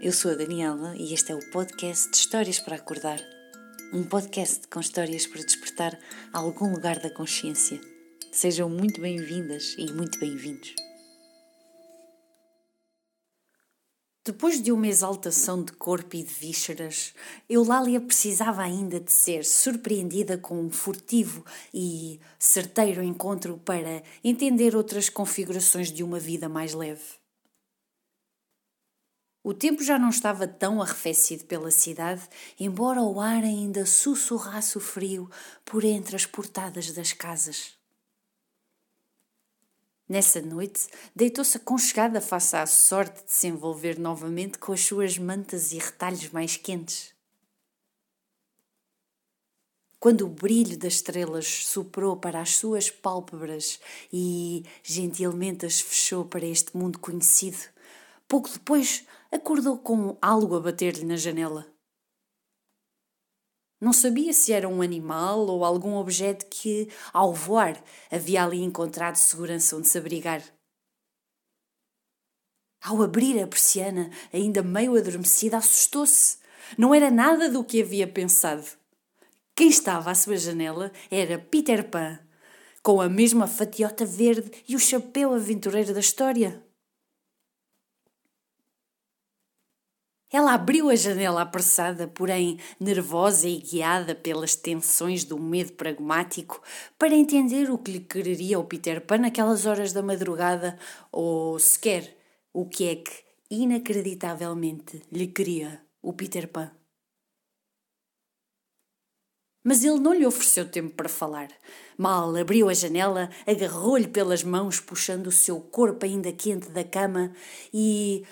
eu sou a Daniela e este é o podcast de Histórias para Acordar. Um podcast com histórias para despertar algum lugar da consciência. Sejam muito bem-vindas e muito bem-vindos. Depois de uma exaltação de corpo e de vísceras, Eulália precisava ainda de ser surpreendida com um furtivo e certeiro encontro para entender outras configurações de uma vida mais leve. O tempo já não estava tão arrefecido pela cidade, embora o ar ainda sussurrasse o frio por entre as portadas das casas. Nessa noite, deitou-se aconchegada face à sorte de se envolver novamente com as suas mantas e retalhos mais quentes. Quando o brilho das estrelas soprou para as suas pálpebras e gentilmente as fechou para este mundo conhecido, pouco depois acordou com algo a bater-lhe na janela. Não sabia se era um animal ou algum objeto que, ao voar, havia ali encontrado segurança onde se abrigar. Ao abrir a persiana, ainda meio adormecida, assustou-se. Não era nada do que havia pensado. Quem estava à sua janela era Peter Pan, com a mesma fatiota verde e o chapéu aventureiro da história. Ela abriu a janela apressada, porém nervosa e guiada pelas tensões do medo pragmático, para entender o que lhe quereria o Peter Pan naquelas horas da madrugada, ou sequer o que é que inacreditavelmente lhe queria o Peter Pan. Mas ele não lhe ofereceu tempo para falar. Mal abriu a janela, agarrou-lhe pelas mãos, puxando o seu corpo ainda quente da cama e,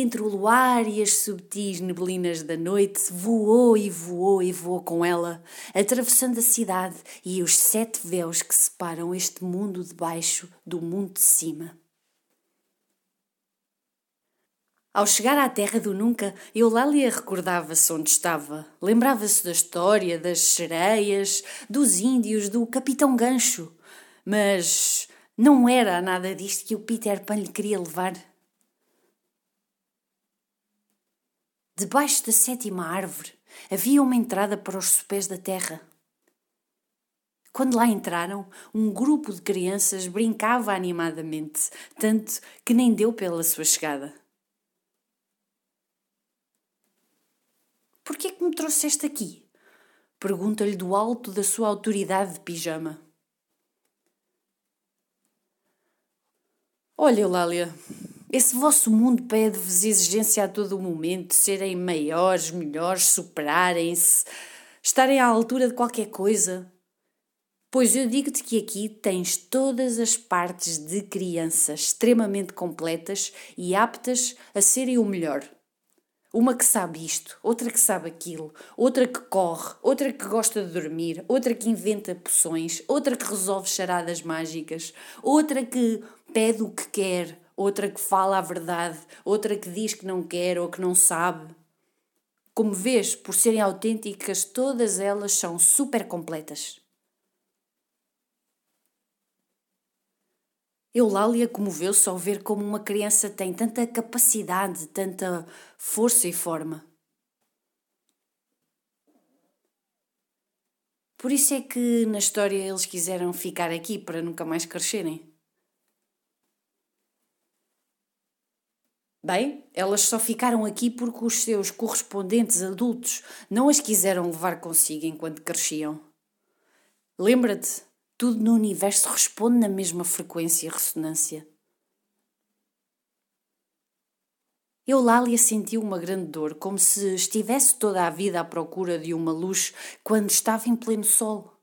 entre o luar e as subtis neblinas da noite, voou e voou e voou com ela, atravessando a cidade e os sete véus que separam este mundo de baixo do mundo de cima. Ao chegar à terra do nunca, Eulália recordava-se onde estava. Lembrava-se da história, das sereias, dos índios, do capitão Gancho. Mas não era nada disto que o Peter Pan lhe queria levar. Debaixo da sétima árvore havia uma entrada para os sopés da terra. Quando lá entraram, um grupo de crianças brincava animadamente, tanto que nem deu pela sua chegada. Por que é que me trouxeste aqui? Pergunta-lhe do alto da sua autoridade de pijama. Olha, Eulália, esse vosso mundo pede-vos exigência a todo momento, serem maiores, melhores, superarem-se, estarem à altura de qualquer coisa. Pois eu digo-te que aqui tens todas as partes de criança extremamente completas e aptas a serem o melhor. Uma que sabe isto, outra que sabe aquilo, outra que corre, outra que gosta de dormir, outra que inventa poções, outra que resolve charadas mágicas, outra que pede o que quer, outra que fala a verdade, outra que diz que não quer ou que não sabe. Como vês, por serem autênticas, todas elas são super completas. Eulália comoveu-se ao ver como uma criança tem tanta capacidade, tanta força e forma. Por isso é que na história eles quiseram ficar aqui para nunca mais crescerem. Bem, elas só ficaram aqui porque os seus correspondentes adultos não as quiseram levar consigo enquanto cresciam. Lembra-te, tudo no universo responde na mesma frequência e ressonância. Eulália sentiu uma grande dor, como se estivesse toda a vida à procura de uma luz quando estava em pleno sol.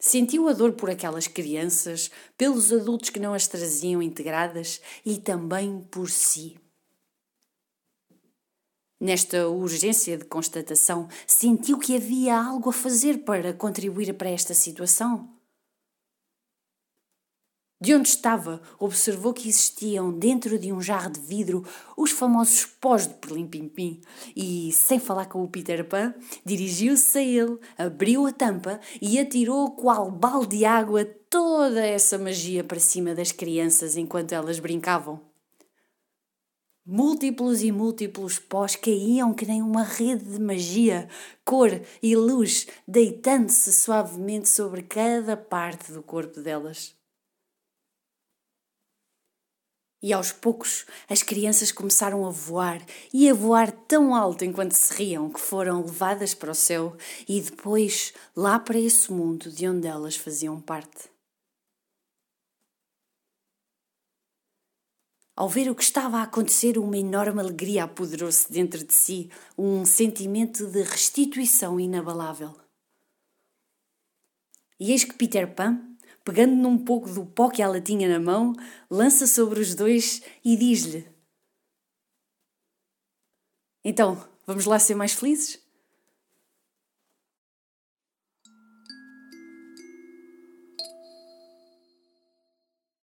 Sentiu a dor por aquelas crianças, pelos adultos que não as traziam integradas e também por si. Nesta urgência de constatação, sentiu que havia algo a fazer para contribuir para esta situação. De onde estava, observou que existiam dentro de um jarro de vidro os famosos pós de perlim-pim-pim e, sem falar com o Peter Pan, dirigiu-se a ele, abriu a tampa e atirou qual balde de água toda essa magia para cima das crianças enquanto elas brincavam. Múltiplos e múltiplos pós caíam que nem uma rede de magia, cor e luz, deitando-se suavemente sobre cada parte do corpo delas. E aos poucos as crianças começaram a voar e a voar tão alto enquanto se riam que foram levadas para o céu e depois lá para esse mundo de onde elas faziam parte. Ao ver o que estava a acontecer, uma enorme alegria apoderou-se dentro de si, um sentimento de restituição inabalável. E eis que Peter Pan pegando num pouco do pó que ela tinha na mão, lança sobre os dois e diz-lhe: Então, vamos lá ser mais felizes?